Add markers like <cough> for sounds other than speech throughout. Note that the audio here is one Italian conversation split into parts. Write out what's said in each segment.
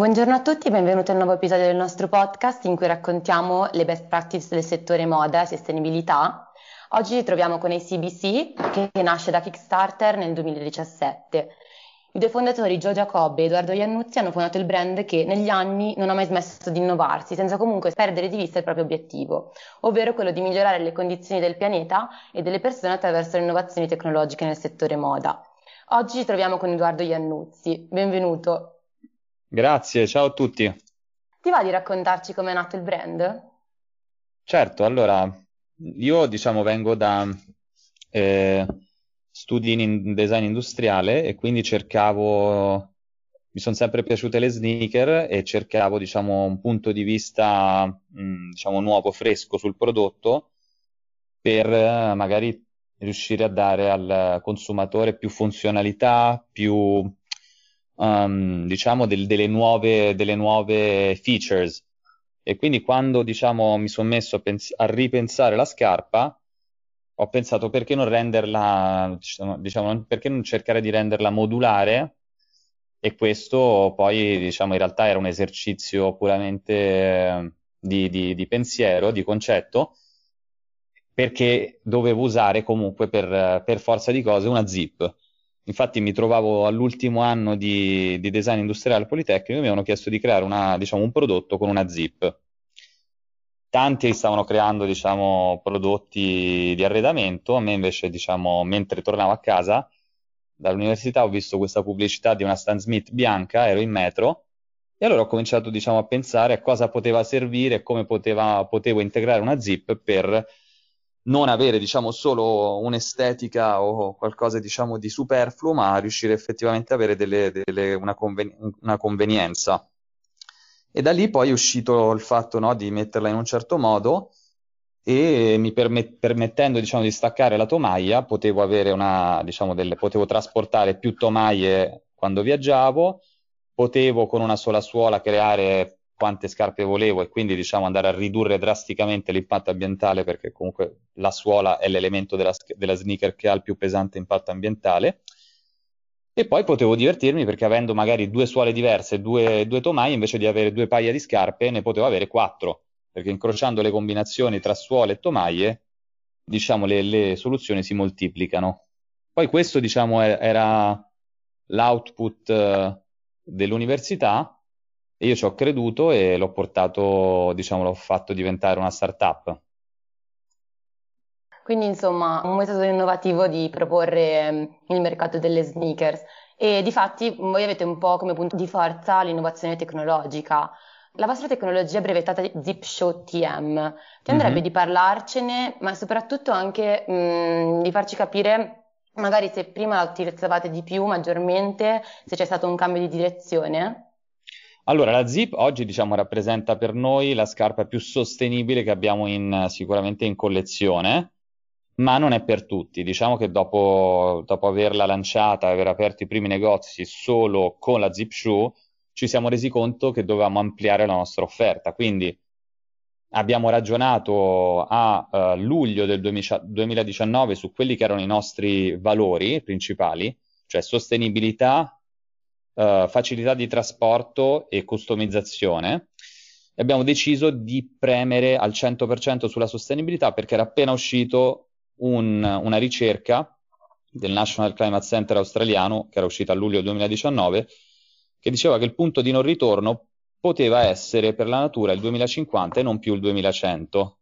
Buongiorno a tutti, benvenuti al nuovo episodio del nostro podcast in cui raccontiamo le best practice del settore moda e sostenibilità. Oggi ci troviamo con ACBC che nasce da Kickstarter nel 2017. I due fondatori Joe Giacobbe e Edoardo Iannuzzi hanno fondato il brand che negli anni non ha mai smesso di innovarsi senza comunque perdere di vista il proprio obiettivo, ovvero quello di migliorare le condizioni del pianeta e delle persone attraverso le innovazioni tecnologiche nel settore moda. Oggi ci troviamo con Edoardo Iannuzzi. Benvenuto. Grazie, ciao a tutti. Ti va di raccontarci come è nato il brand? Certo, allora, io diciamo vengo da eh, studi in design industriale e quindi cercavo, mi sono sempre piaciute le sneaker e cercavo diciamo un punto di vista mh, diciamo nuovo, fresco sul prodotto per magari riuscire a dare al consumatore più funzionalità, più um, diciamo del, delle, nuove, delle nuove features. E quindi quando diciamo, mi sono messo a, pens- a, ripensare la scarpa, ho pensato perché non renderla, diciamo, diciamo, perché non cercare di renderla modulare e questo poi diciamo in realtà era un esercizio puramente eh, di, di, di, pensiero, di concetto, perché dovevo usare comunque per, per forza di cose una zip. Infatti mi trovavo all'ultimo anno di, di design industriale al Politecnico e mi avevano chiesto di creare una, diciamo, un prodotto con una zip. Tanti stavano creando diciamo, prodotti di arredamento, a me invece, diciamo, mentre tornavo a casa dall'università ho visto questa pubblicità di una Stan Smith bianca, ero in metro e allora ho cominciato diciamo, a pensare a cosa poteva servire come poteva, potevo integrare una zip per non avere diciamo solo un'estetica o qualcosa diciamo di superfluo, ma riuscire effettivamente ad avere delle, delle, una, conven- una, convenienza. E da lì poi è uscito il fatto no, di metterla in un certo modo e mi permet- permettendo diciamo, di staccare la tomaia potevo, una, diciamo, delle, potevo trasportare più tomaie quando viaggiavo, potevo con una sola suola creare quante scarpe volevo e quindi diciamo andare a ridurre drasticamente l'impatto ambientale perché comunque la suola è l'elemento della, della sneaker che ha il più pesante impatto ambientale. E poi potevo divertirmi perché avendo magari due suole diverse, due, due tomaie, invece di avere due paia di scarpe, ne potevo avere quattro, perché incrociando le combinazioni tra suole e tomaie, diciamo, le, le soluzioni si moltiplicano. Poi questo, diciamo, era l'output uh, dell'università e io ci ho creduto e l'ho portato, diciamo, l'ho fatto diventare una startup. Quindi, insomma, un metodo innovativo di proporre ehm, il mercato delle sneakers. E di fatti voi avete un po' come punto di forza l'innovazione tecnologica. La vostra tecnologia è brevettata Zip Show TM. Ti andrebbe mm-hmm. di parlarcene, ma soprattutto anche mh, mm, di farci capire magari se prima la utilizzavate di più, maggiormente, se c'è stato un cambio di direzione? Allora, la Zip oggi diciamo, rappresenta per noi la scarpa più sostenibile che abbiamo in, sicuramente in collezione, ma non è per tutti. Diciamo che dopo, dopo averla lanciata e aver aperto i primi negozi solo con la Zip Shoe, ci siamo resi conto che dovevamo ampliare la nostra offerta. Quindi abbiamo ragionato a uh, luglio del 2019 su quelli che erano i nostri valori principali, cioè sostenibilità, uh, facilità di trasporto e customizzazione. E abbiamo deciso di premere al 100% sulla sostenibilità perché era appena uscito un, una ricerca del National Climate Center australiano, che era uscita a luglio 2019, che diceva che il punto di non ritorno poteva essere per la natura il 2050 e non più il 2100.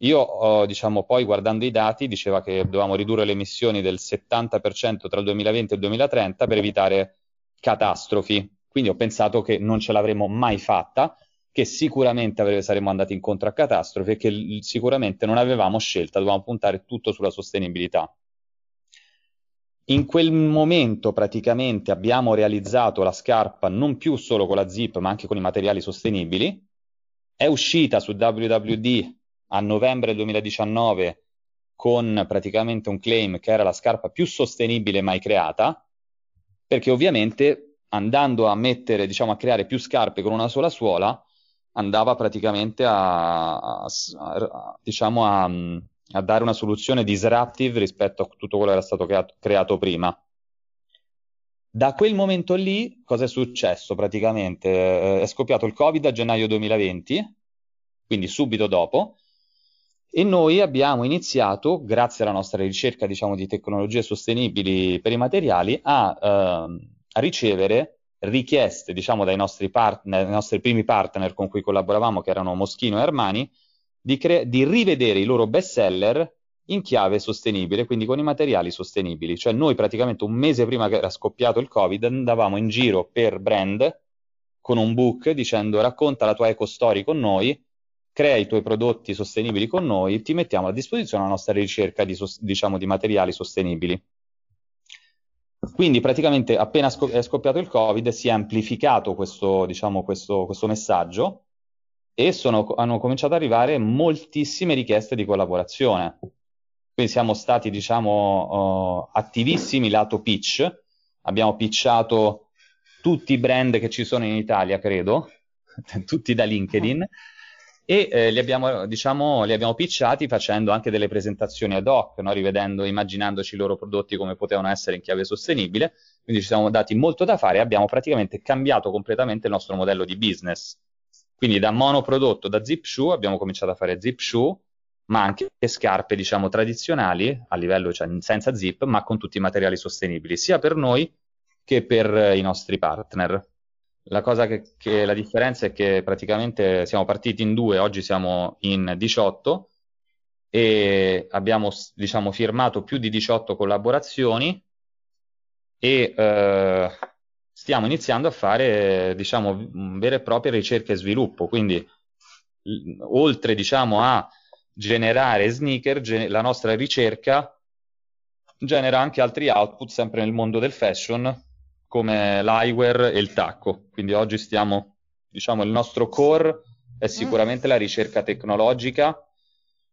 Io, oh, diciamo, poi guardando i dati, diceva che dovevamo ridurre le emissioni del 70% tra il 2020 e il 2030 per evitare catastrofi. Quindi ho pensato che non ce l'avremmo mai fatta, che sicuramente saremmo andati incontro a catastrofi e che sicuramente non avevamo scelta, dovevamo puntare tutto sulla sostenibilità. In quel momento praticamente abbiamo realizzato la scarpa non più solo con la zip, ma anche con i materiali sostenibili. È uscita su WWD a novembre 2019 con praticamente un claim che era la scarpa più sostenibile mai creata perché ovviamente andando a mettere, diciamo, a creare più scarpe con una sola suola, andava praticamente a, a, a diciamo, a, dare una soluzione disruptive rispetto a tutto quello che era stato creato, creato prima. Da quel momento lì, cosa è successo praticamente? Eh, è scoppiato il Covid a gennaio 2020, quindi subito dopo, e noi abbiamo iniziato, grazie alla nostra ricerca diciamo, di tecnologie sostenibili per i materiali, a, eh, a ricevere richieste diciamo, dai nostri, partner, dai nostri primi partner con cui collaboravamo, che erano Moschino e Armani, di, cre- di rivedere i loro best seller in chiave sostenibile, quindi con i materiali sostenibili. Cioè noi praticamente un mese prima che era scoppiato il Covid andavamo in giro per brand con un book dicendo racconta la tua eco story con noi crea i tuoi prodotti sostenibili con noi, ti mettiamo a disposizione la nostra ricerca di, diciamo, di materiali sostenibili. Quindi praticamente appena è scoppiato il Covid si è amplificato questo, diciamo, questo, questo messaggio e sono, hanno cominciato ad arrivare moltissime richieste di collaborazione. Quindi siamo stati, diciamo, uh, attivissimi lato pitch, abbiamo pitchato tutti i brand che ci sono in Italia, credo, <laughs> tutti da LinkedIn, e eh, li, abbiamo, diciamo, li abbiamo pitchati facendo anche delle presentazioni ad hoc, no? rivedendo, immaginandoci i loro prodotti come potevano essere in chiave sostenibile, quindi ci siamo dati molto da fare e abbiamo praticamente cambiato completamente il nostro modello di business. Quindi da monoprodotto, da zip shoe, abbiamo cominciato a fare zip shoe, ma anche scarpe, diciamo, tradizionali, a livello cioè, senza zip, ma con tutti i materiali sostenibili, sia per noi che per i nostri partner. La cosa che, che, la differenza è che praticamente siamo partiti in due, oggi siamo in 18 e abbiamo diciamo, firmato più di 18 collaborazioni e eh, stiamo iniziando a fare diciamo, vere e proprie ricerche e sviluppo. Quindi, oltre diciamo, a generare sneaker, gen- la nostra ricerca genera anche altri output sempre nel mondo del fashion come l'eyewear e il tacco. Quindi oggi stiamo, diciamo, il nostro core è sicuramente la ricerca tecnologica,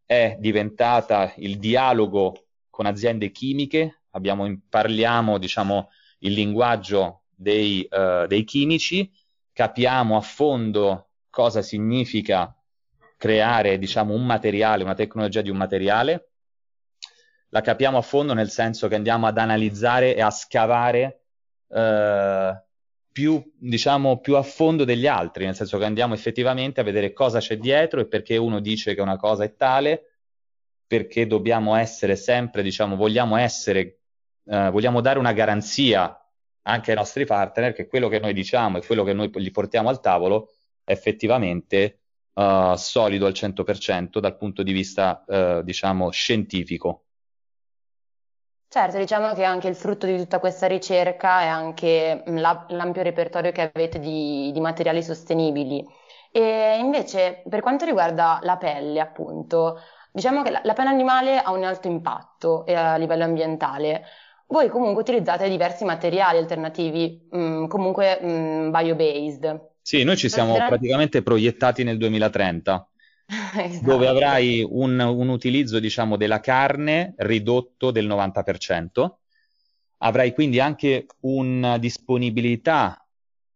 è diventata il dialogo con aziende chimiche, abbiamo, parliamo, diciamo, il linguaggio dei, uh, dei chimici, capiamo a fondo cosa significa creare, diciamo, un materiale, una tecnologia di un materiale, la capiamo a fondo nel senso che andiamo ad analizzare e a scavare eh, più, diciamo, più a fondo degli altri, nel senso che andiamo effettivamente a vedere cosa c'è dietro e perché uno dice che una cosa è tale, perché dobbiamo essere sempre, diciamo, vogliamo essere, eh, vogliamo dare una garanzia anche ai nostri partner che quello che noi diciamo e quello che noi gli portiamo al tavolo è effettivamente uh, solido al 100% dal punto di vista, uh, diciamo, scientifico. Certo, diciamo che anche il frutto di tutta questa ricerca è anche la, l'ampio repertorio che avete di, di, materiali sostenibili. E invece, per quanto riguarda la pelle, appunto, diciamo che la, la pelle animale ha un alto impatto eh, a livello ambientale. Voi comunque utilizzate diversi materiali alternativi, mh, mm, comunque mh, mm, bio-based. Sì, noi ci siamo praticamente proiettati nel 2030. Esatto. dove avrai un, un, utilizzo, diciamo, della carne ridotto del 90%, avrai quindi anche una disponibilità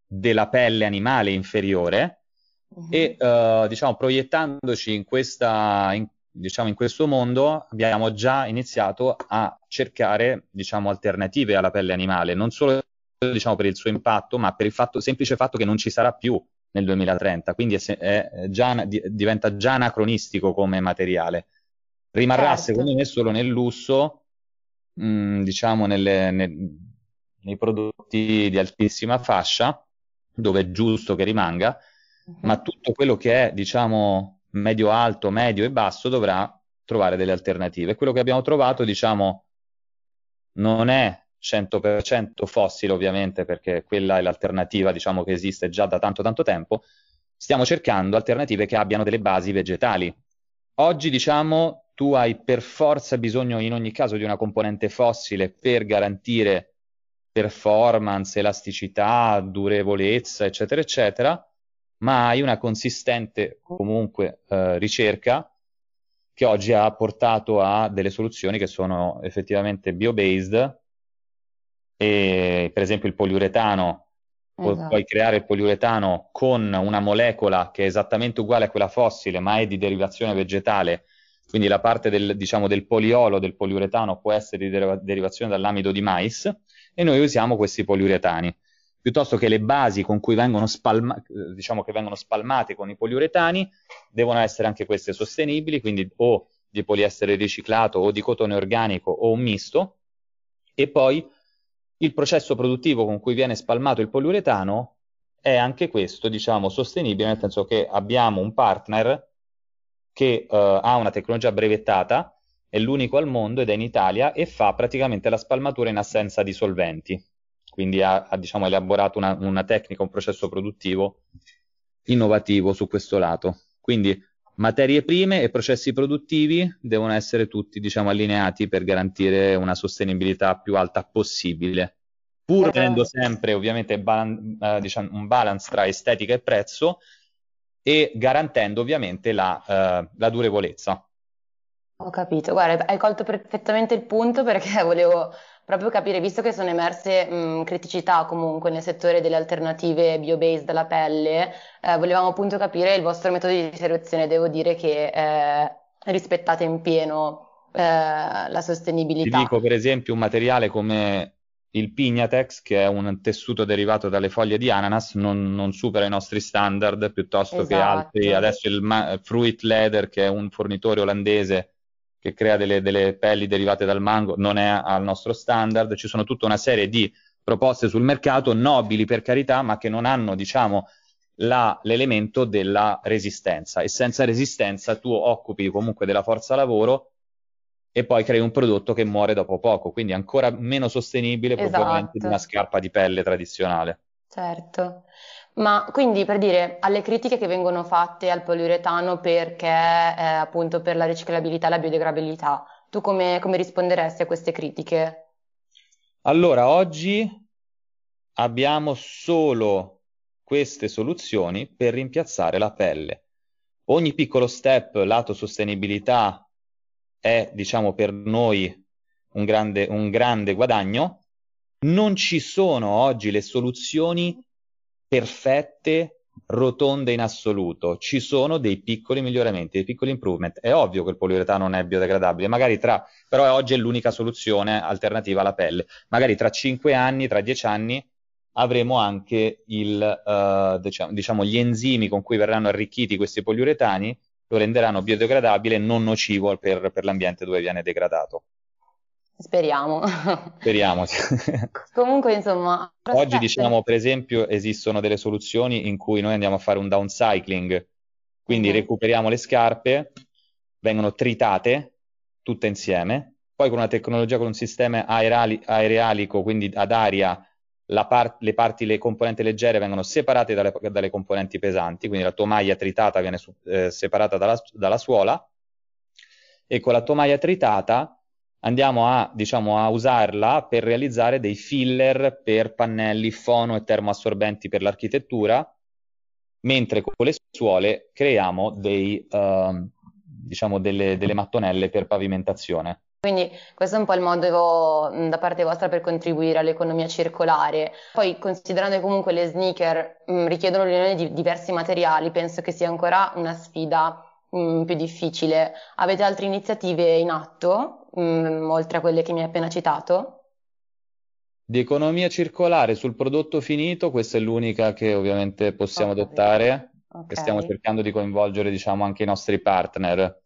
della pelle animale inferiore uh-huh. e, uh, diciamo, proiettandoci in, questa, in, diciamo, in questo mondo abbiamo già iniziato a cercare, diciamo, alternative alla pelle animale, non solo diciamo, per il suo impatto, ma per il fatto, semplice fatto che non ci sarà più nel 2030, quindi è, è già, diventa già anacronistico come materiale. Rimarrà certo. secondo me solo nel lusso, mh, mm, diciamo nelle, ne, nei prodotti di altissima fascia, dove è giusto che rimanga, uh-huh. ma tutto quello che è, diciamo, medio-alto, medio e basso dovrà trovare delle alternative. Quello che abbiamo trovato, diciamo, non è 100% fossile ovviamente perché quella è l'alternativa diciamo che esiste già da tanto tanto tempo, stiamo cercando alternative che abbiano delle basi vegetali. Oggi diciamo tu hai per forza bisogno in ogni caso di una componente fossile per garantire performance, elasticità, durevolezza, eccetera, eccetera, ma hai una consistente comunque eh, ricerca che oggi ha portato a delle soluzioni che sono effettivamente bio-based e per esempio il poliuretano, esatto. puoi creare il poliuretano con una molecola che è esattamente uguale a quella fossile, ma è di derivazione vegetale, quindi la parte del, diciamo, del poliolo, del poliuretano può essere di deriva- derivazione dall'amido di mais e noi usiamo questi poliuretani. Piuttosto che le basi con cui vengono, spalma- diciamo che vengono spalmate con i poliuretani devono essere anche queste sostenibili, quindi o di poliestere riciclato o di cotone organico o un misto. E poi il processo produttivo con cui viene spalmato il poliuretano è anche questo, diciamo, sostenibile, nel senso che abbiamo un partner che uh, ha una tecnologia brevettata, è l'unico al mondo ed è in Italia e fa praticamente la spalmatura in assenza di solventi. Quindi ha, ha diciamo, elaborato una, una tecnica, un processo produttivo innovativo su questo lato. Quindi materie prime e processi produttivi devono essere tutti diciamo, allineati per garantire una sostenibilità più alta possibile, pur tenendo sempre ovviamente balan- uh, diciamo, un balance tra estetica e prezzo, e garantendo ovviamente la, uh, la durevolezza. Ho capito, guarda, hai colto perfettamente il punto perché <laughs> volevo proprio capire, visto che sono emerse mh, criticità comunque nel settore delle alternative bio-based alla pelle, eh, volevamo appunto capire il vostro metodo di selezione. Devo dire che eh, rispettate in pieno eh, la sostenibilità. Ti dico per esempio un materiale come il Pignatex, che è un tessuto derivato dalle foglie di ananas, non, non supera i nostri standard piuttosto esatto. che altri. Adesso il Ma- Fruit Leather, che è un fornitore olandese che crea delle, delle, pelli derivate dal mango, non è al nostro standard. Ci sono tutta una serie di proposte sul mercato, nobili per carità, ma che non hanno, diciamo, la, l'elemento della resistenza. E senza resistenza tu occupi comunque della forza lavoro e poi crei un prodotto che muore dopo poco, quindi ancora meno sostenibile esatto. probabilmente di una scarpa di pelle tradizionale. Certo, ma quindi per dire alle critiche che vengono fatte al poliuretano perché eh, appunto per la riciclabilità e la biodegradabilità, tu come, come risponderesti a queste critiche? Allora, oggi abbiamo solo queste soluzioni per rimpiazzare la pelle. Ogni piccolo step lato sostenibilità è, diciamo, per noi un grande, un grande guadagno. Non ci sono oggi le soluzioni perfette, rotonde in assoluto. Ci sono dei piccoli miglioramenti, dei piccoli improvement. È ovvio che il poliuretano non è biodegradabile, magari tra, però oggi è l'unica soluzione alternativa alla pelle. Magari tra 5 anni, tra 10 anni avremo anche il, uh, diciamo, diciamo, gli enzimi con cui verranno arricchiti questi poliuretani lo renderanno biodegradabile e non nocivo per, per l'ambiente dove viene degradato. Speriamo. Speriamo. <laughs> Comunque, insomma. Oggi, diciamo, per esempio, esistono delle soluzioni in cui noi andiamo a fare un downcycling, quindi uh-huh. recuperiamo le scarpe, vengono tritate tutte insieme, poi con una tecnologia, con un sistema aerali- aerealico, quindi ad aria, par- le parti, le componenti leggere vengono separate dalle, dalle, componenti pesanti, quindi la tomaia tritata viene su- eh, separata dalla, dalla suola, e con la tomaia tritata andiamo a, diciamo, a usarla per realizzare dei filler per pannelli fono e termoassorbenti per l'architettura, mentre con le suole creiamo dei, uh, diciamo delle, delle mattonelle per pavimentazione. Quindi questo è un po' il modo da parte vostra per contribuire all'economia circolare. Poi considerando che comunque le sneaker mh, richiedono l'unione di diversi materiali, penso che sia ancora una sfida mh, più difficile. Avete altre iniziative in atto, mh, oltre a quelle che mi hai appena citato? Di economia circolare sul prodotto finito, questa è l'unica che ovviamente possiamo okay. adottare okay. stiamo cercando di coinvolgere diciamo, anche i nostri partner.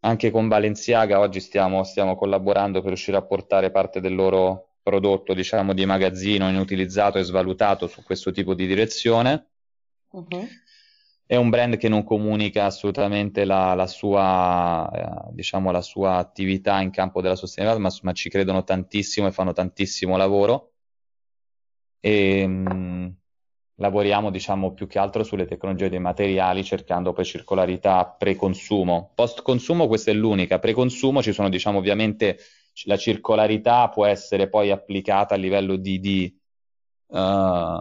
Anche con Balenciaga oggi stiamo, stiamo collaborando per riuscire a portare parte del loro prodotto diciamo, di magazzino inutilizzato e svalutato su questo tipo di direzione. Uh-huh è un brand che non comunica assolutamente la, la, sua, eh, diciamo, la sua attività in campo della sostenibilità, ma, ma ci credono tantissimo e fanno tantissimo lavoro. E, mh, mm, lavoriamo, diciamo, più che altro sulle tecnologie dei materiali, cercando poi circolarità pre-consumo. Post-consumo questa è l'unica, pre-consumo ci sono, diciamo, ovviamente la circolarità può essere poi applicata a livello di, di uh,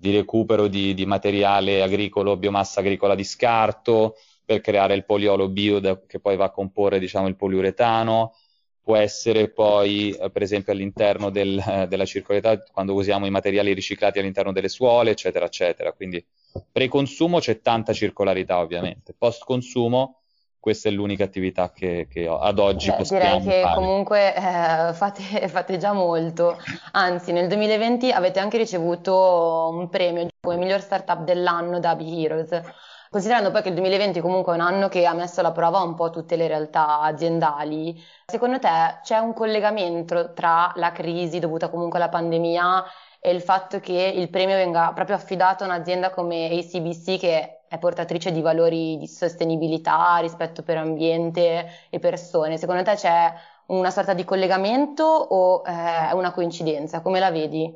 di recupero di, di, materiale agricolo, biomassa agricola di scarto, per creare il poliolo bio da, che poi va a comporre diciamo, il poliuretano, può essere poi eh, per esempio all'interno del, eh, della circolarità quando usiamo i materiali riciclati all'interno delle suole, eccetera, eccetera. Quindi pre-consumo c'è tanta circolarità ovviamente, post-consumo questa è l'unica attività che, che ad oggi Beh, possiamo direi che fare. comunque eh, fate, <laughs> fate già molto. Anzi, nel 2020 avete anche ricevuto un premio come miglior startup dell'anno da Be Heroes. Considerando poi che il 2020 comunque è un anno che ha messo alla prova un po' tutte le realtà aziendali, secondo te c'è un collegamento tra la crisi dovuta comunque alla pandemia e il fatto che il premio venga proprio affidato a un'azienda come ACBC che è portatrice di valori di sostenibilità, rispetto per ambiente e persone. Secondo te c'è una sorta di collegamento o eh, è una coincidenza? Come la vedi?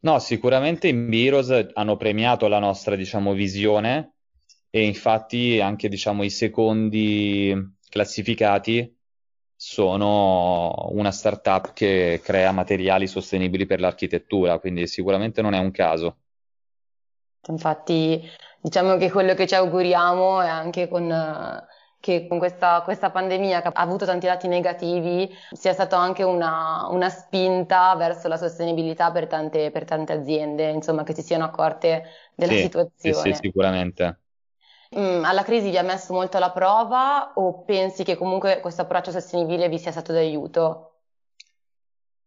No, sicuramente in Heroes hanno premiato la nostra, diciamo, visione e infatti anche, diciamo, i secondi classificati sono una startup che crea materiali sostenibili per l'architettura, quindi sicuramente non è un caso. Infatti Diciamo che quello che ci auguriamo è anche con, che con questa, questa, pandemia che ha avuto tanti lati negativi sia stata anche una, una spinta verso la sostenibilità per tante, per tante, aziende, insomma, che si siano accorte della sì, situazione. Sì, sì, sicuramente. Mm, alla crisi vi ha messo molto alla prova o pensi che comunque questo approccio sostenibile vi sia stato d'aiuto?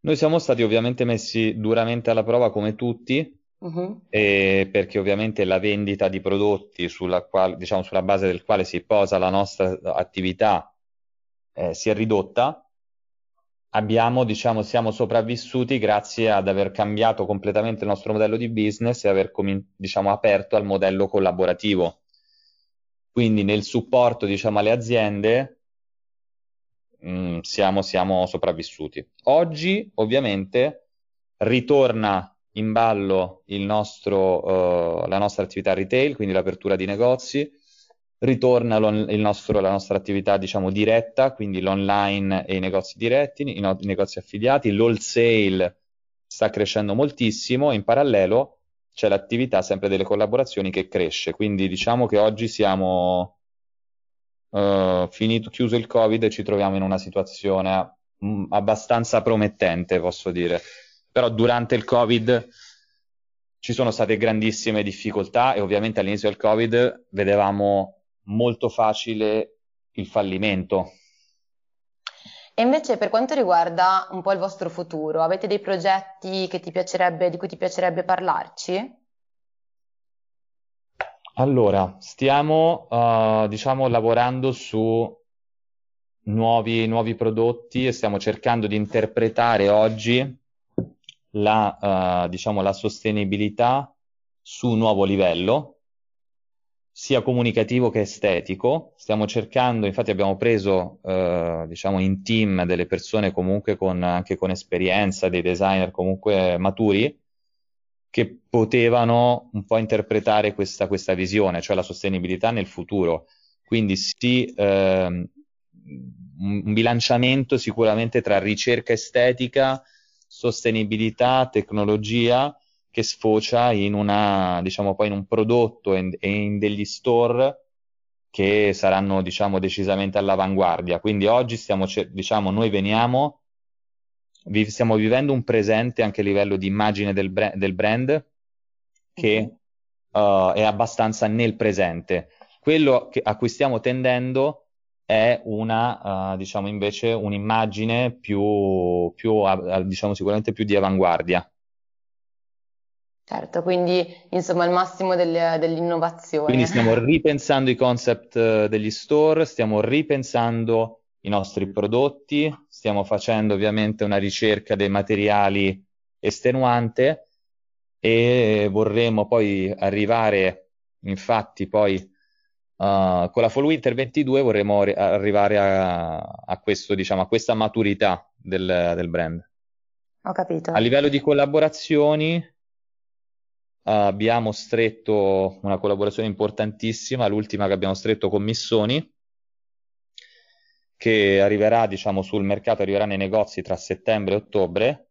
Noi siamo stati ovviamente messi duramente alla prova come tutti, Uh-huh. perché ovviamente la vendita di prodotti sulla, quale, diciamo, sulla base del quale si posa la nostra attività eh, si è ridotta. Abbiamo, diciamo, siamo sopravvissuti grazie ad aver cambiato completamente il nostro modello di business e aver diciamo, aperto al modello collaborativo. Quindi nel supporto diciamo, alle aziende mh, mm, siamo, siamo sopravvissuti. Oggi ovviamente ritorna in ballo nostro, uh, la nostra attività retail, quindi l'apertura di negozi, ritorna nostro, la nostra attività diciamo diretta, quindi l'online e i negozi diretti, i, no- i negozi affiliati, l'wholesale sta crescendo moltissimo, in parallelo c'è l'attività sempre delle collaborazioni che cresce, quindi diciamo che oggi siamo uh, finito, chiuso il Covid e ci troviamo in una situazione mm, abbastanza promettente, posso dire però durante il Covid ci sono state grandissime difficoltà e ovviamente all'inizio del Covid vedevamo molto facile il fallimento. E invece per quanto riguarda un po' il vostro futuro, avete dei progetti di cui ti piacerebbe parlarci? Allora, stiamo uh, diciamo lavorando su nuovi, nuovi prodotti e stiamo cercando di interpretare oggi la, uh, diciamo, la sostenibilità su un nuovo livello, sia comunicativo che estetico. Stiamo cercando, infatti abbiamo preso, uh, diciamo, in team delle persone comunque con, anche con esperienza, dei designer comunque maturi, che potevano un po' interpretare questa, questa visione, cioè la sostenibilità nel futuro. Quindi sì, ehm, un bilanciamento sicuramente tra ricerca estetica sostenibilità, tecnologia che sfocia in una, diciamo, poi in un prodotto e in, in, degli store che saranno, diciamo, decisamente all'avanguardia. Quindi oggi stiamo, diciamo, noi veniamo, vi, stiamo vivendo un presente anche a livello di immagine del, brand, del brand che uh, è abbastanza nel presente. Quello che, a cui stiamo tendendo è una, uh, diciamo invece, un'immagine più, più diciamo sicuramente più di avanguardia. Certo, quindi insomma il massimo del, dell'innovazione. Quindi stiamo ripensando i concept eh, degli store, stiamo ripensando i nostri prodotti, stiamo facendo ovviamente una ricerca dei materiali estenuante e vorremmo poi arrivare, infatti poi Uh, con la Fall Winter 22 vorremmo ri- arrivare a, a, questo, diciamo, a questa maturità del, del, brand. Ho capito. A livello di collaborazioni uh, abbiamo stretto una collaborazione importantissima, l'ultima che abbiamo stretto con Missoni, che arriverà diciamo, sul mercato, arriverà nei negozi tra settembre e ottobre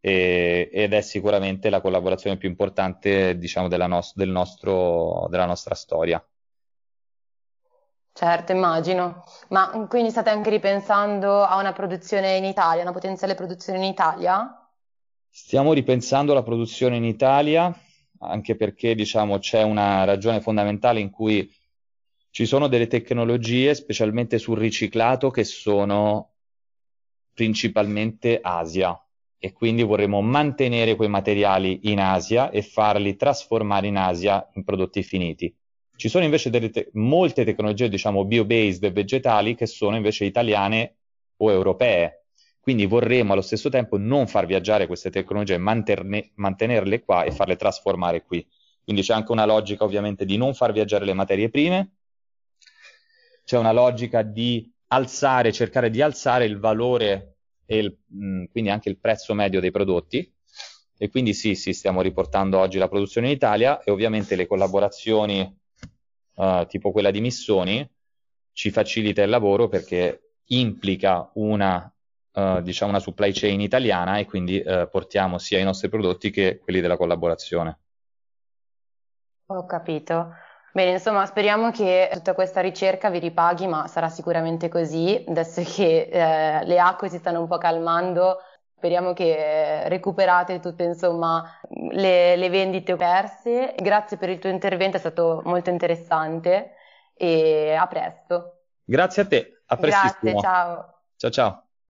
e, ed è sicuramente la collaborazione più importante diciamo, della, no- del nostro, della nostra storia. Certo, immagino. Ma quindi state anche ripensando a una produzione in Italia, una potenziale produzione in Italia? Stiamo ripensando alla produzione in Italia, anche perché diciamo c'è una ragione fondamentale in cui Ci sono delle tecnologie, specialmente sul riciclato, che sono principalmente Asia e quindi vorremmo mantenere quei materiali in Asia e farli trasformare in Asia in prodotti finiti. Ci sono invece te- molte tecnologie, diciamo, bio-based e vegetali che sono invece italiane o europee. Quindi vorremmo allo stesso tempo non far viaggiare queste tecnologie, manterne- mantenerle qua e farle trasformare qui. Quindi c'è anche una logica ovviamente di non far viaggiare le materie prime, c'è una logica di alzare, cercare di alzare il valore e il, mh, quindi anche il prezzo medio dei prodotti. E quindi sì, sì, stiamo riportando oggi la produzione in Italia e ovviamente le collaborazioni uh, tipo quella di Missoni ci facilita il lavoro perché implica una, uh, diciamo una supply chain italiana e quindi uh, portiamo sia i nostri prodotti che quelli della collaborazione. Ho capito. Bene, insomma, speriamo che tutta questa ricerca vi ripaghi, ma sarà sicuramente così. Adesso che eh, le acque si stanno un po' calmando, speriamo che recuperate tutte, insomma, le, le vendite perse. Grazie per il tuo intervento, è stato molto interessante e a presto. Grazie a te, a prestissimo. Grazie, ciao. Ciao ciao.